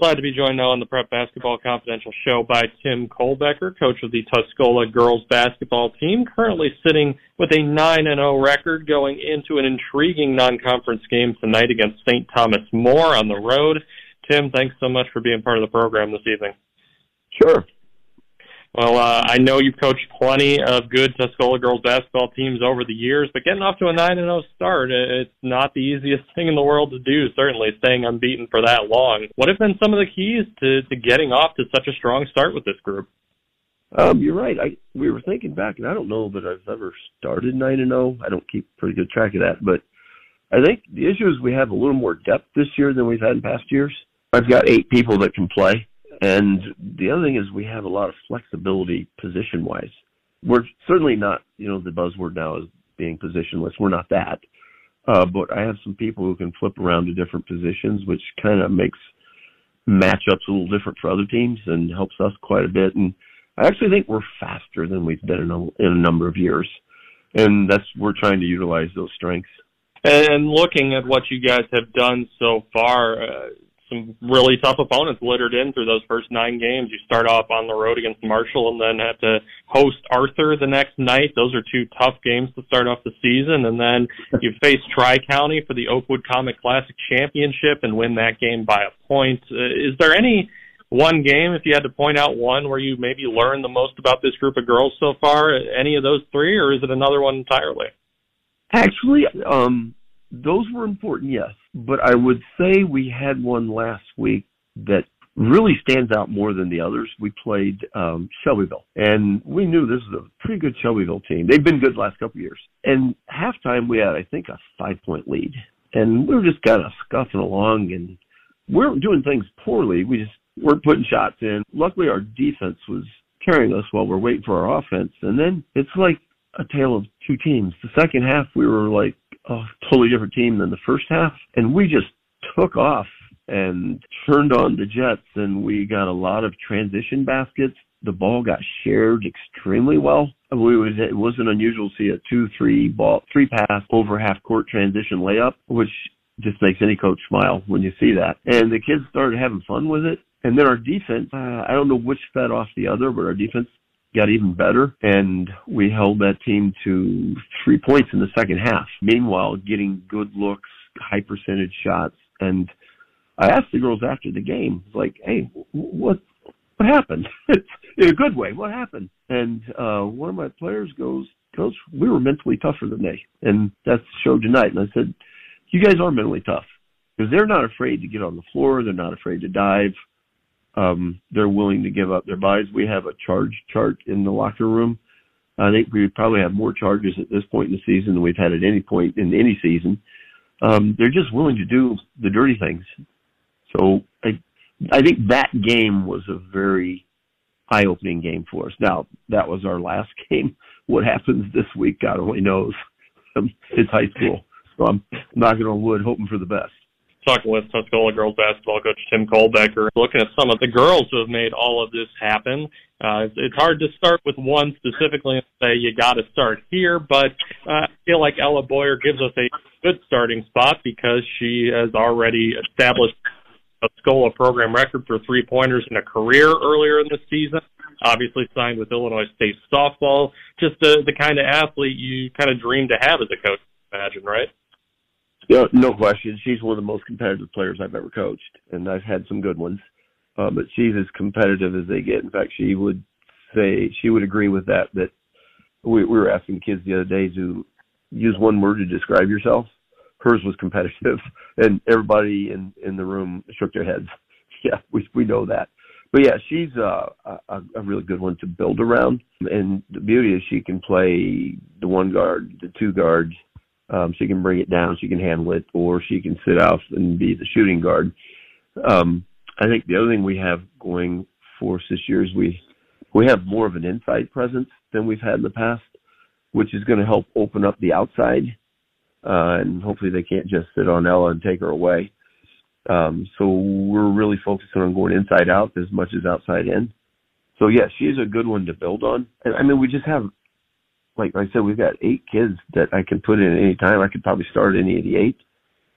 Glad to be joined now on the Prep Basketball Confidential show by Tim Colbecker, coach of the Tuscola girls basketball team, currently sitting with a 9 and 0 record going into an intriguing non-conference game tonight against St. Thomas More on the road. Tim, thanks so much for being part of the program this evening. Sure. Well, uh, I know you've coached plenty of good Tuscola girls basketball teams over the years, but getting off to a 9 and 0 start, uh, it's not the easiest thing in the world to do, certainly staying unbeaten for that long. What have been some of the keys to, to getting off to such a strong start with this group? Um, you're right. I we were thinking back, and I don't know that I've ever started nine and zero. I don't keep pretty good track of that, but I think the issue is we have a little more depth this year than we've had in past years. I've got eight people that can play, and the other thing is we have a lot of flexibility position wise. We're certainly not, you know, the buzzword now is being positionless. We're not that, uh, but I have some people who can flip around to different positions, which kind of makes matchups a little different for other teams and helps us quite a bit. And I actually think we're faster than we've been in a, in a number of years, and that's we're trying to utilize those strengths. And looking at what you guys have done so far, uh, some really tough opponents littered in through those first nine games. You start off on the road against Marshall and then have to host Arthur the next night. Those are two tough games to start off the season. And then you face Tri County for the Oakwood Comet Classic Championship and win that game by a point. Uh, is there any one game, if you had to point out one where you maybe learned the most about this group of girls so far? Any of those three, or is it another one entirely? Actually, um, those were important, yes. But I would say we had one last week that really stands out more than the others. We played um, Shelbyville, and we knew this was a pretty good Shelbyville team. They've been good the last couple of years. And halftime, we had, I think, a five point lead, and we were just kind of scuffing along, and we weren't doing things poorly. We just weren't putting shots in. Luckily, our defense was carrying us while we're waiting for our offense, and then it's like a tale of two teams. The second half, we were like a totally different team than the first half, and we just took off and turned on the Jets, and we got a lot of transition baskets. The ball got shared extremely well. We was, it wasn't unusual to see a two, three ball, three pass over half court transition layup, which just makes any coach smile when you see that. And the kids started having fun with it. And then our defense, uh, I don't know which fed off the other, but our defense got even better and we held that team to three points in the second half. Meanwhile, getting good looks, high percentage shots. And I asked the girls after the game, like, Hey, what, what happened? in a good way. What happened? And, uh, one of my players goes, coach, we were mentally tougher than they. And that's showed tonight. And I said, you guys are mentally tough because they're not afraid to get on the floor. They're not afraid to dive um, they're willing to give up their bodies. We have a charge chart in the locker room. I think we probably have more charges at this point in the season than we've had at any point in any season. Um, they're just willing to do the dirty things. So I, I think that game was a very eye-opening game for us. Now that was our last game. What happens this week, God only knows. it's high school, so I'm knocking on wood, hoping for the best talking with Tuscola girls basketball coach Tim Colbecker, looking at some of the girls who have made all of this happen. Uh, it's, hard to start with one specifically and say you got to start here, but uh, I feel like Ella Boyer gives us a good starting spot because she has already established a Tuscola program record for three pointers in a career earlier in the season. Obviously signed with Illinois State softball. Just the the kind of athlete you kind of dream to have as a coach, imagine, right? Yeah, no question. She's one of the most competitive players I've ever coached, and I've had some good ones. Uh, but she's as competitive as they get. In fact, she would say she would agree with that. That we, we were asking kids the other day to use one word to describe yourself. Hers was competitive, and everybody in in the room shook their heads. Yeah, we we know that. But yeah, she's uh, a, a really good one to build around. And the beauty is she can play the one guard, the two guard, um, she can bring it down, she can handle it, or she can sit out and be the shooting guard. Um, I think the other thing we have going for us this year is we we have more of an inside presence than we've had in the past, which is going to help open up the outside. Uh, and hopefully they can't just sit on Ella and take her away. Um, so we're really focusing on going inside out as much as outside in. So yeah, she's a good one to build on. And I mean, we just have like I said, we've got eight kids that I can put in at any time. I could probably start any of the eight.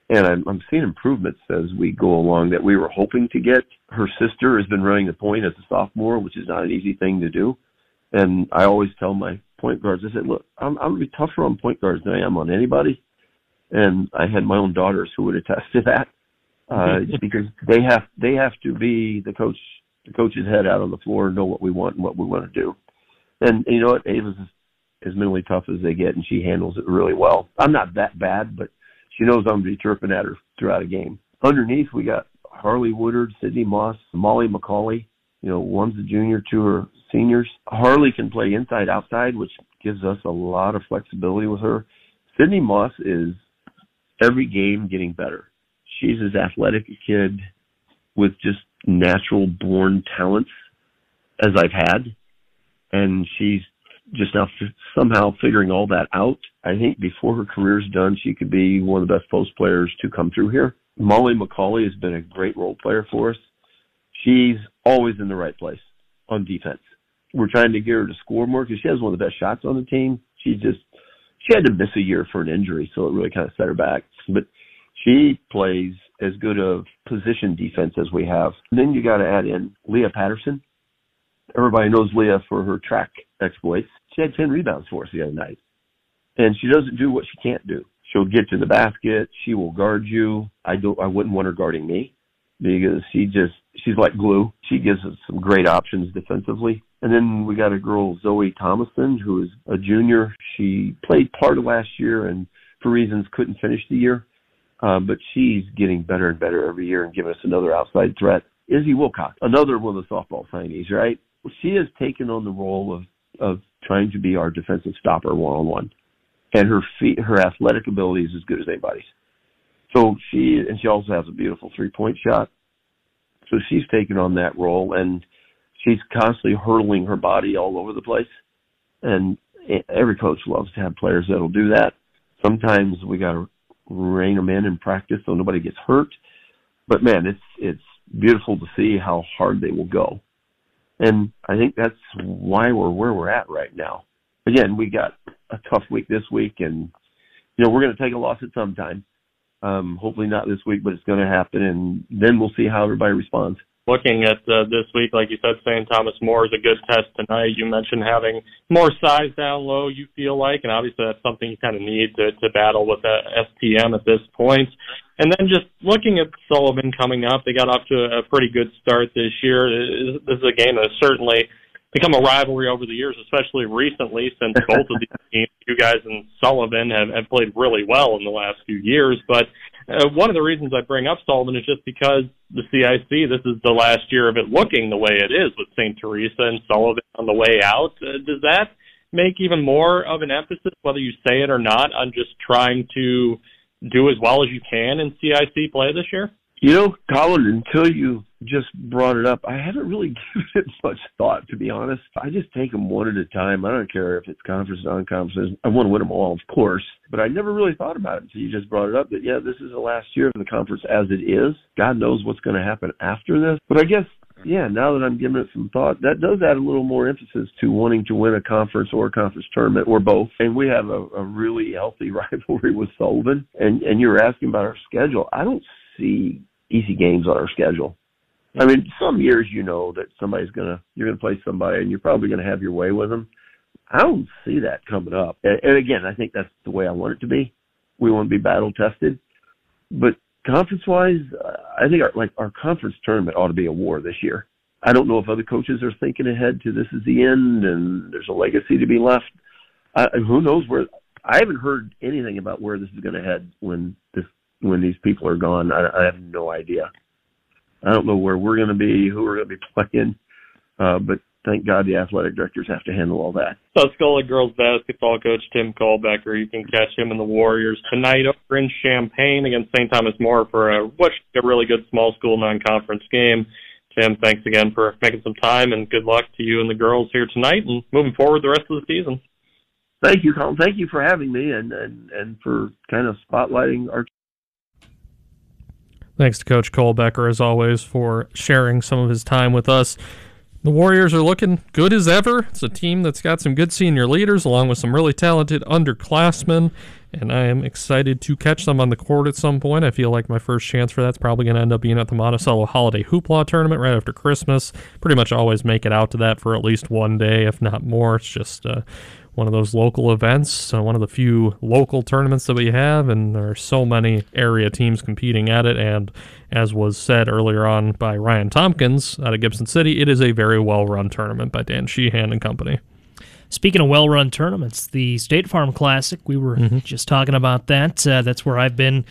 And I'm, I'm seeing improvements as we go along that we were hoping to get. Her sister has been running the point as a sophomore, which is not an easy thing to do. And I always tell my point guards, I said, look, I'm, I'm going to be tougher on point guards than I am on anybody. And I had my own daughters who would attest to that, uh, because they have, they have to be the coach, the coach's head out on the floor and know what we want and what we want to do. And you know what? Ava's as mentally tough as they get, and she handles it really well. I'm not that bad, but she knows I'm going to be chirping at her throughout a game. Underneath, we got Harley Woodard, Sydney Moss, Molly McCauley. You know, one's a junior, two are seniors. Harley can play inside, outside, which gives us a lot of flexibility with her. Sydney Moss is every game getting better. She's as athletic a kid with just natural born talents as I've had. And she's just now f- somehow figuring all that out. I think before her career's done, she could be one of the best post players to come through here. Molly McCauley has been a great role player for us. She's always in the right place on defense. We're trying to get her to score more because she has one of the best shots on the team. She just she had to miss a year for an injury, so it really kind of set her back. But She plays as good of position defense as we have. And then you got to add in Leah Patterson. Everybody knows Leah for her track exploits. She had 10 rebounds for us the other night. And she doesn't do what she can't do. She'll get to the basket. She will guard you. I don't, I wouldn't want her guarding me because she just, she's like glue. She gives us some great options defensively. And then we got a girl, Zoe Thomason, who is a junior. She played part of last year and for reasons couldn't finish the year. Uh, but she's getting better and better every year and giving us another outside threat. Izzy Wilcox, another one of the softball signees, right? She has taken on the role of, of trying to be our defensive stopper one on one. And her feet, her athletic ability is as good as anybody's. So she, and she also has a beautiful three point shot. So she's taken on that role and she's constantly hurling her body all over the place. And every coach loves to have players that'll do that. Sometimes we got to rein them in in practice so nobody gets hurt. But man, it's it's beautiful to see how hard they will go. And I think that's why we're where we're at right now. Again, we got a tough week this week and you know, we're going to take a loss at some time. Um, hopefully not this week, but it's going to happen and then we'll see how everybody responds looking at uh, this week, like you said, St. Thomas More is a good test tonight. You mentioned having more size down low, you feel like, and obviously that's something you kind of need to, to battle with the STM at this point. And then just looking at Sullivan coming up, they got off to a pretty good start this year. This is a game that has certainly become a rivalry over the years, especially recently since both of these teams, you guys and Sullivan, have, have played really well in the last few years. But uh, one of the reasons I bring up Sullivan is just because the CIC, this is the last year of it looking the way it is with St. Teresa and Sullivan on the way out. Uh, does that make even more of an emphasis, whether you say it or not, on just trying to do as well as you can in CIC play this year? You know, Colin, until you just brought it up, I haven't really given it much thought, to be honest. I just take them one at a time. I don't care if it's conference, or non-conference. I want to win them all, of course, but I never really thought about it until you just brought it up that, yeah, this is the last year of the conference as it is. God knows what's going to happen after this. But I guess yeah, now that I'm giving it some thought, that does add a little more emphasis to wanting to win a conference or a conference tournament or both. And we have a, a really healthy rivalry with Sullivan. And and you were asking about our schedule. I don't see easy games on our schedule. I mean, some years you know that somebody's gonna you're gonna play somebody and you're probably gonna have your way with them. I don't see that coming up. And, and again, I think that's the way I want it to be. We want to be battle tested, but conference wise, I think our like our conference tournament ought to be a war this year. I don't know if other coaches are thinking ahead to this is the end and there's a legacy to be left. I, who knows where? I haven't heard anything about where this is going to head when this when these people are gone. I, I have no idea. I don't know where we're going to be, who we're going to be playing, uh, but thank God the athletic directors have to handle all that. Tuscola girls basketball coach Tim Colbecker. You can catch him in the Warriors tonight over in Champaign against St. Thomas More for a what a really good small school non-conference game. Tim, thanks again for making some time, and good luck to you and the girls here tonight, and moving forward the rest of the season. Thank you, Colin. Thank you for having me and and and for kind of spotlighting our Thanks to Coach Colbecker, as always, for sharing some of his time with us. The Warriors are looking good as ever. It's a team that's got some good senior leaders, along with some really talented underclassmen, and I am excited to catch them on the court at some point. I feel like my first chance for that's probably going to end up being at the Monticello Holiday Hoopla Tournament right after Christmas. Pretty much always make it out to that for at least one day, if not more. It's just uh, one of those local events, uh, one of the few local tournaments that we have, and there are so many area teams competing at it. And as was said earlier on by Ryan Tompkins out of Gibson City, it is a very well run tournament by Dan Sheehan and company. Speaking of well run tournaments, the State Farm Classic, we were mm-hmm. just talking about that. Uh, that's where I've been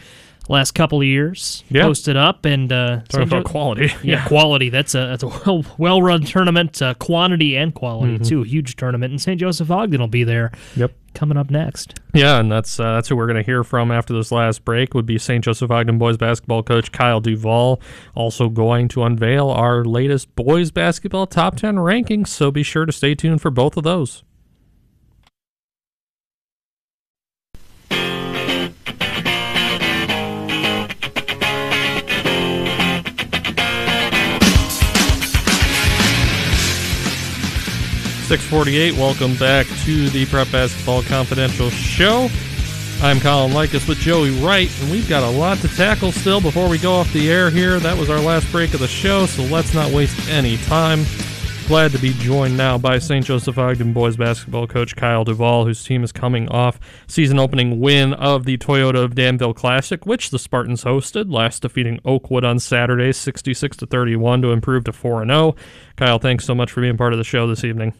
last couple of years. Yeah. Posted up and uh, talking about quality. Yeah, yeah, quality. That's a that's a well well run tournament, uh, quantity and quality mm-hmm. too. Huge tournament, and St. Joseph Ogden will be there. Yep. Coming up next. Yeah, and that's uh, that's who we're going to hear from after this last break. Would be St. Joseph Ogden boys basketball coach Kyle Duvall, also going to unveil our latest boys basketball top ten rankings. So be sure to stay tuned for both of those. Six forty-eight. Welcome back to the Prep Basketball Confidential Show. I'm Colin Likas with Joey Wright, and we've got a lot to tackle still before we go off the air here. That was our last break of the show, so let's not waste any time. Glad to be joined now by St. Joseph Ogden boys basketball coach Kyle Duvall, whose team is coming off season opening win of the Toyota of Danville Classic, which the Spartans hosted, last defeating Oakwood on Saturday, 66 to 31, to improve to 4 0. Kyle, thanks so much for being part of the show this evening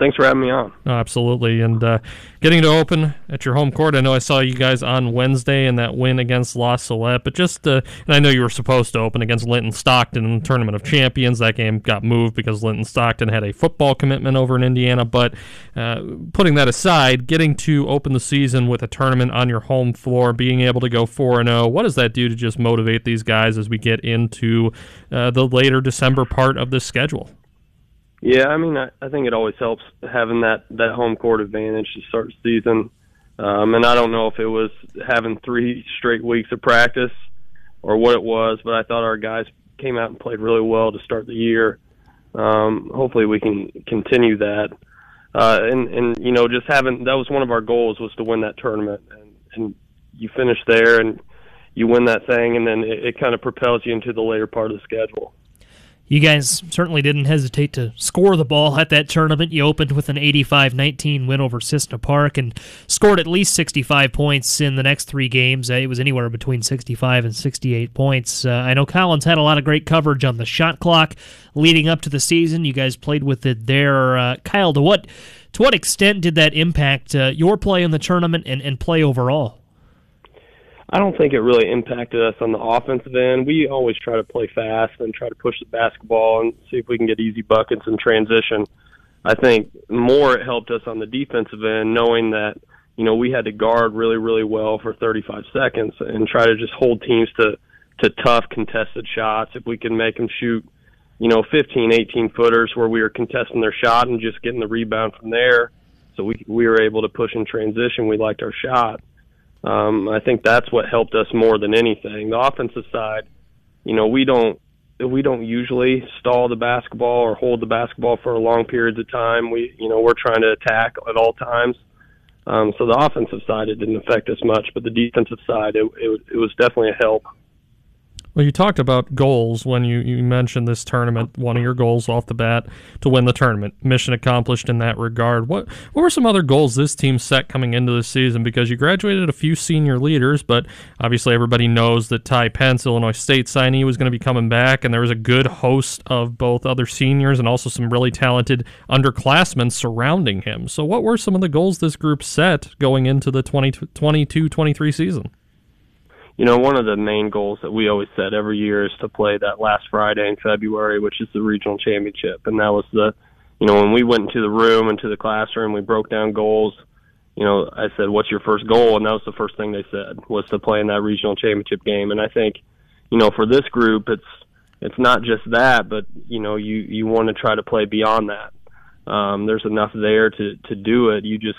thanks for having me on. Absolutely, and uh, getting to open at your home court. I know I saw you guys on Wednesday in that win against La Salette, but just uh, and I know you were supposed to open against Linton Stockton in the Tournament of Champions. That game got moved because Linton Stockton had a football commitment over in Indiana. But uh, putting that aside, getting to open the season with a tournament on your home floor, being able to go four and zero, oh, what does that do to just motivate these guys as we get into uh, the later December part of the schedule? Yeah, I mean, I, I think it always helps having that that home court advantage to start season. Um, and I don't know if it was having three straight weeks of practice or what it was, but I thought our guys came out and played really well to start the year. Um, hopefully, we can continue that. Uh, and and you know, just having that was one of our goals was to win that tournament, and, and you finish there and you win that thing, and then it, it kind of propels you into the later part of the schedule you guys certainly didn't hesitate to score the ball at that tournament. You opened with an 85 19 win over Cissna Park and scored at least 65 points in the next three games. Uh, it was anywhere between 65 and 68 points. Uh, I know Collins had a lot of great coverage on the shot clock leading up to the season. You guys played with it there. Uh, Kyle, to what, to what extent did that impact uh, your play in the tournament and, and play overall? I don't think it really impacted us on the offensive end. We always try to play fast and try to push the basketball and see if we can get easy buckets in transition. I think more it helped us on the defensive end, knowing that you know we had to guard really, really well for 35 seconds and try to just hold teams to to tough contested shots. If we can make them shoot, you know, 15, 18 footers where we were contesting their shot and just getting the rebound from there, so we we were able to push in transition. We liked our shot um, I think that's what helped us more than anything. The offensive side, you know, we don't we don't usually stall the basketball or hold the basketball for long periods of time. We, you know, we're trying to attack at all times. Um, so the offensive side it didn't affect us much, but the defensive side it, it, it was definitely a help. Well, you talked about goals when you, you mentioned this tournament, one of your goals off the bat to win the tournament. Mission accomplished in that regard. What what were some other goals this team set coming into the season? Because you graduated a few senior leaders, but obviously everybody knows that Ty Pence, Illinois State signee, was going to be coming back, and there was a good host of both other seniors and also some really talented underclassmen surrounding him. So, what were some of the goals this group set going into the 2022 23 season? You know, one of the main goals that we always set every year is to play that last Friday in February, which is the regional championship. And that was the, you know, when we went into the room, into the classroom, we broke down goals. You know, I said, "What's your first goal?" And that was the first thing they said was to play in that regional championship game. And I think, you know, for this group, it's it's not just that, but you know, you you want to try to play beyond that. Um, there's enough there to to do it. You just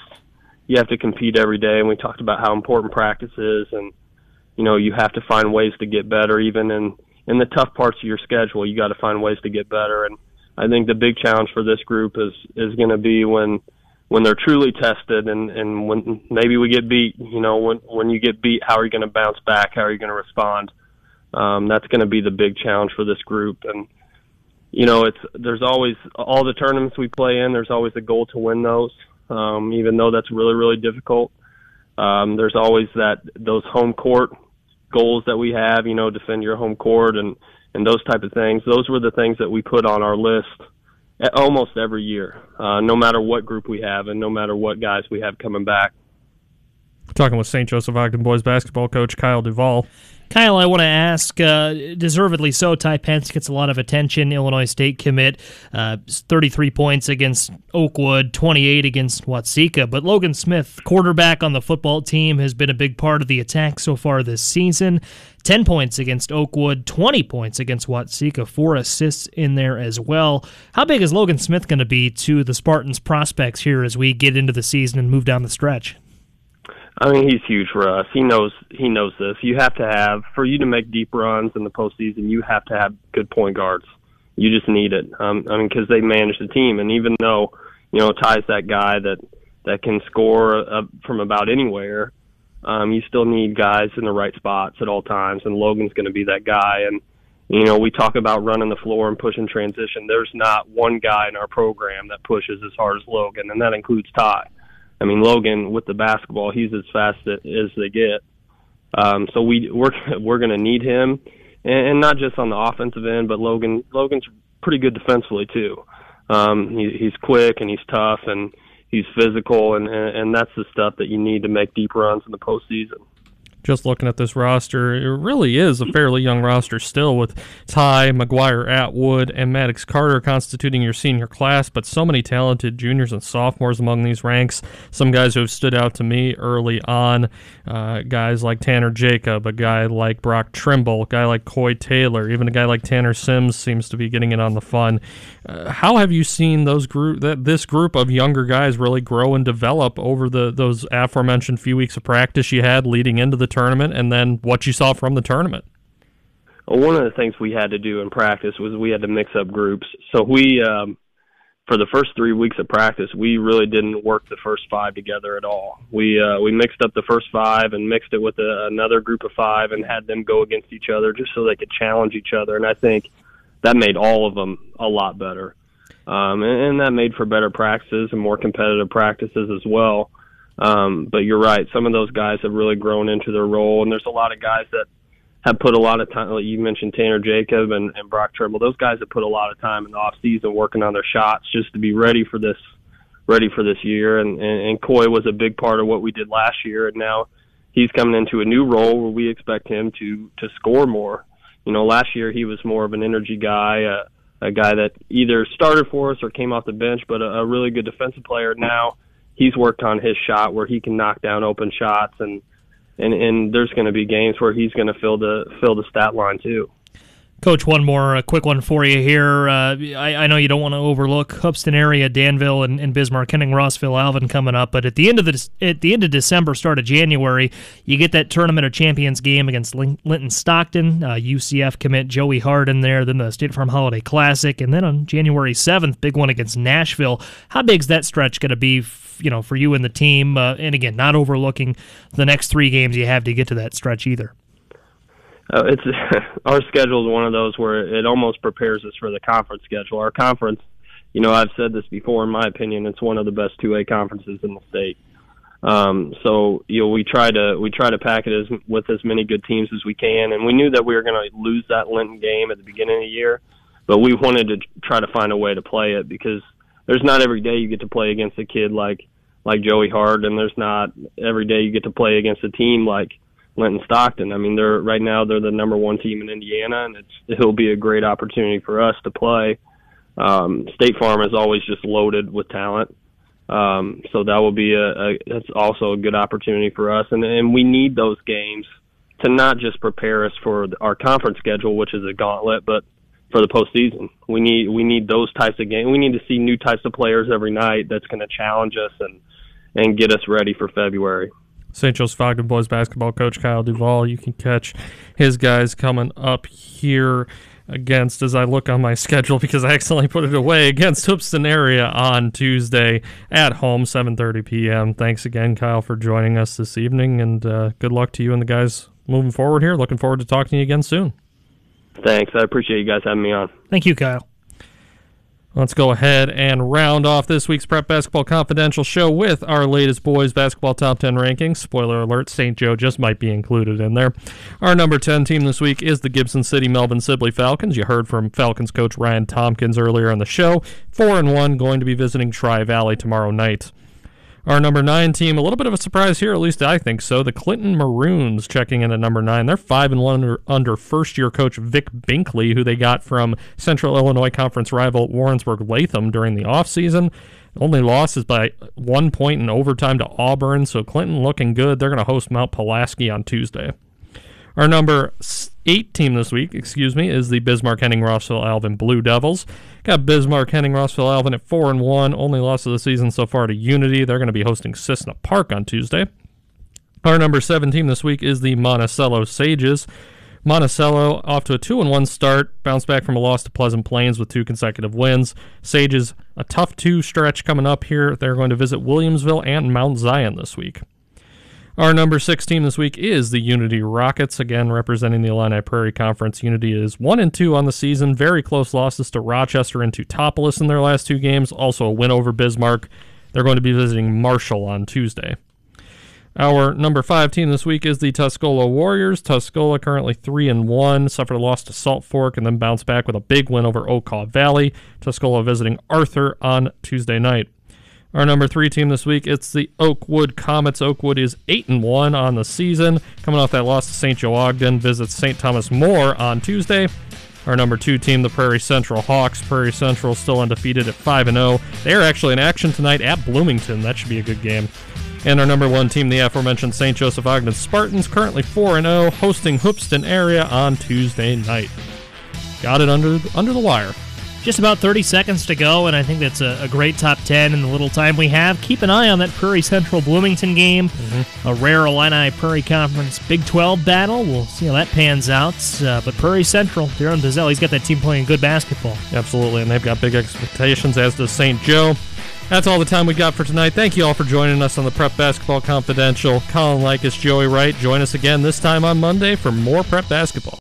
you have to compete every day. And we talked about how important practice is and you know you have to find ways to get better even in in the tough parts of your schedule you got to find ways to get better. And i think the big challenge for this group is is going to be when when they're truly tested and and when maybe we get beat you know when when you get beat how are you going to bounce back? How are you going to respond? Um that's going to be the big challenge for this group. And you know it's there's always all the tournaments we play in there's always a goal to win those. Um even though that's really really difficult um, there's always that those home court goals that we have, you know, defend your home court and and those type of things. Those were the things that we put on our list almost every year, uh, no matter what group we have and no matter what guys we have coming back. Talking with St. Joseph Ogden boys basketball coach Kyle Duvall. Kyle, I want to ask, uh, deservedly so, Ty Pence gets a lot of attention. Illinois State commit, uh, 33 points against Oakwood, 28 against Watseka. But Logan Smith, quarterback on the football team, has been a big part of the attack so far this season. 10 points against Oakwood, 20 points against Watseka, four assists in there as well. How big is Logan Smith going to be to the Spartans' prospects here as we get into the season and move down the stretch? I mean, he's huge for us. He knows he knows this. You have to have for you to make deep runs in the postseason. You have to have good point guards. You just need it. Um, I mean, because they manage the team, and even though you know Ty's that guy that that can score uh, from about anywhere, Um, you still need guys in the right spots at all times, and Logan's going to be that guy. And you know, we talk about running the floor and pushing transition. There's not one guy in our program that pushes as hard as Logan, and that includes Ty. I mean, Logan with the basketball, he's as fast as they get. Um, so we we're we're going to need him, and, and not just on the offensive end, but Logan Logan's pretty good defensively too. Um, he, he's quick and he's tough and he's physical, and, and and that's the stuff that you need to make deep runs in the postseason just looking at this roster, it really is a fairly young roster still with Ty, McGuire, Atwood, and Maddox Carter constituting your senior class, but so many talented juniors and sophomores among these ranks. Some guys who have stood out to me early on, uh, guys like Tanner Jacob, a guy like Brock Trimble, a guy like Coy Taylor, even a guy like Tanner Sims seems to be getting in on the fun. Uh, how have you seen those group that this group of younger guys really grow and develop over the those aforementioned few weeks of practice you had leading into the tournament, and then what you saw from the tournament? Well, one of the things we had to do in practice was we had to mix up groups. So we, um, for the first three weeks of practice, we really didn't work the first five together at all. We uh, we mixed up the first five and mixed it with a, another group of five and had them go against each other just so they could challenge each other. And I think that made all of them a lot better. Um, and, and that made for better practices and more competitive practices as well. Um, but you're right, some of those guys have really grown into their role, and there's a lot of guys that have put a lot of time. Like you mentioned Tanner Jacob and, and Brock Trimble; those guys have put a lot of time in the off season working on their shots just to be ready for this, ready for this year. And, and, and Coy was a big part of what we did last year, and now he's coming into a new role where we expect him to to score more you know, last year he was more of an energy guy, uh, a guy that either started for us or came off the bench, but a, a really good defensive player. Now he's worked on his shot where he can knock down open shots, and and and there's going to be games where he's going to fill the fill the stat line too. Coach, one more a quick one for you here. Uh, I, I, know you don't want to overlook Hoopeston area, Danville, and, and Bismarck, Henning, Rossville, Alvin coming up, but at the end of the at the end of December, start of January, you get that tournament of champions game against Linton Stockton, uh, UCF commit Joey Hart there, then the State Farm Holiday Classic, and then on January seventh, big one against Nashville. How big's that stretch going to be? You know, for you and the team, uh, and again, not overlooking the next three games you have to get to that stretch either uh, it's our schedule is one of those where it almost prepares us for the conference schedule. Our conference, you know, I've said this before. In my opinion, it's one of the best two A conferences in the state. Um, so you know, we try to we try to pack it as with as many good teams as we can, and we knew that we were going to lose that Linton game at the beginning of the year, but we wanted to try to find a way to play it because there's not every day you get to play against a kid like like Joey Hart, and there's not every day you get to play against a team like Linton Stockton. I mean, they're right now they're the number one team in Indiana, and it's it'll be a great opportunity for us to play. Um, State Farm is always just loaded with talent, um, so that will be a, a that's also a good opportunity for us, and and we need those games to not just prepare us for our conference schedule, which is a gauntlet, but for the postseason. We need we need those types of games. We need to see new types of players every night that's going to challenge us and and get us ready for February. St. Joe's Ogden boys basketball coach Kyle Duvall. You can catch his guys coming up here against as I look on my schedule because I accidentally put it away against Hoopeston area on Tuesday at home, 7:30 p.m. Thanks again, Kyle, for joining us this evening, and uh, good luck to you and the guys moving forward here. Looking forward to talking to you again soon. Thanks. I appreciate you guys having me on. Thank you, Kyle. Let's go ahead and round off this week's Prep Basketball Confidential show with our latest boys basketball top 10 rankings. Spoiler alert, St. Joe just might be included in there. Our number 10 team this week is the Gibson City Melvin Sibley Falcons. You heard from Falcons coach Ryan Tompkins earlier in the show. 4 and 1 going to be visiting Tri Valley tomorrow night. Our number nine team, a little bit of a surprise here, at least I think so. The Clinton Maroons checking in at number nine. They're five and one under, under first year coach Vic Binkley, who they got from Central Illinois Conference rival Warrensburg Latham during the offseason. Only loss is by one point in overtime to Auburn, so Clinton looking good. They're going to host Mount Pulaski on Tuesday. Our number eight team this week, excuse me, is the Bismarck Henning Rossville Alvin Blue Devils. Got Bismarck Henning Rossville Alvin at four and one, only loss of the season so far to Unity. They're going to be hosting Cissna Park on Tuesday. Our number seven team this week is the Monticello Sages. Monticello off to a two and one start, bounced back from a loss to Pleasant Plains with two consecutive wins. Sages a tough two stretch coming up here. They're going to visit Williamsville and Mount Zion this week. Our number six team this week is the Unity Rockets, again representing the Illini Prairie Conference. Unity is one and two on the season, very close losses to Rochester and to Teutopolis in their last two games. Also a win over Bismarck. They're going to be visiting Marshall on Tuesday. Our number five team this week is the Tuscola Warriors. Tuscola currently three and one, suffered a loss to Salt Fork, and then bounced back with a big win over Okaw Valley. Tuscola visiting Arthur on Tuesday night. Our number three team this week, it's the Oakwood Comets. Oakwood is eight and one on the season, coming off that loss to St. Joe Ogden. Visits St. Thomas More on Tuesday. Our number two team, the Prairie Central Hawks. Prairie Central still undefeated at five and zero. They are actually in action tonight at Bloomington. That should be a good game. And our number one team, the aforementioned St. Joseph Ogden Spartans, currently 4 0, hosting Hoopeston area on Tuesday night. Got it under under the wire. Just about 30 seconds to go, and I think that's a, a, great top 10 in the little time we have. Keep an eye on that Prairie Central Bloomington game, mm-hmm. a rare Illini Prairie Conference Big 12 battle. We'll see how that pans out. Uh, but Prairie Central, Darren Dazell, he's got that team playing good basketball. Absolutely, and they've got big expectations, as does St. Joe. That's all the time we got for tonight. Thank you all for joining us on the Prep Basketball Confidential. Colin Likas, Joey Wright. Join us again this time on Monday for more Prep Basketball.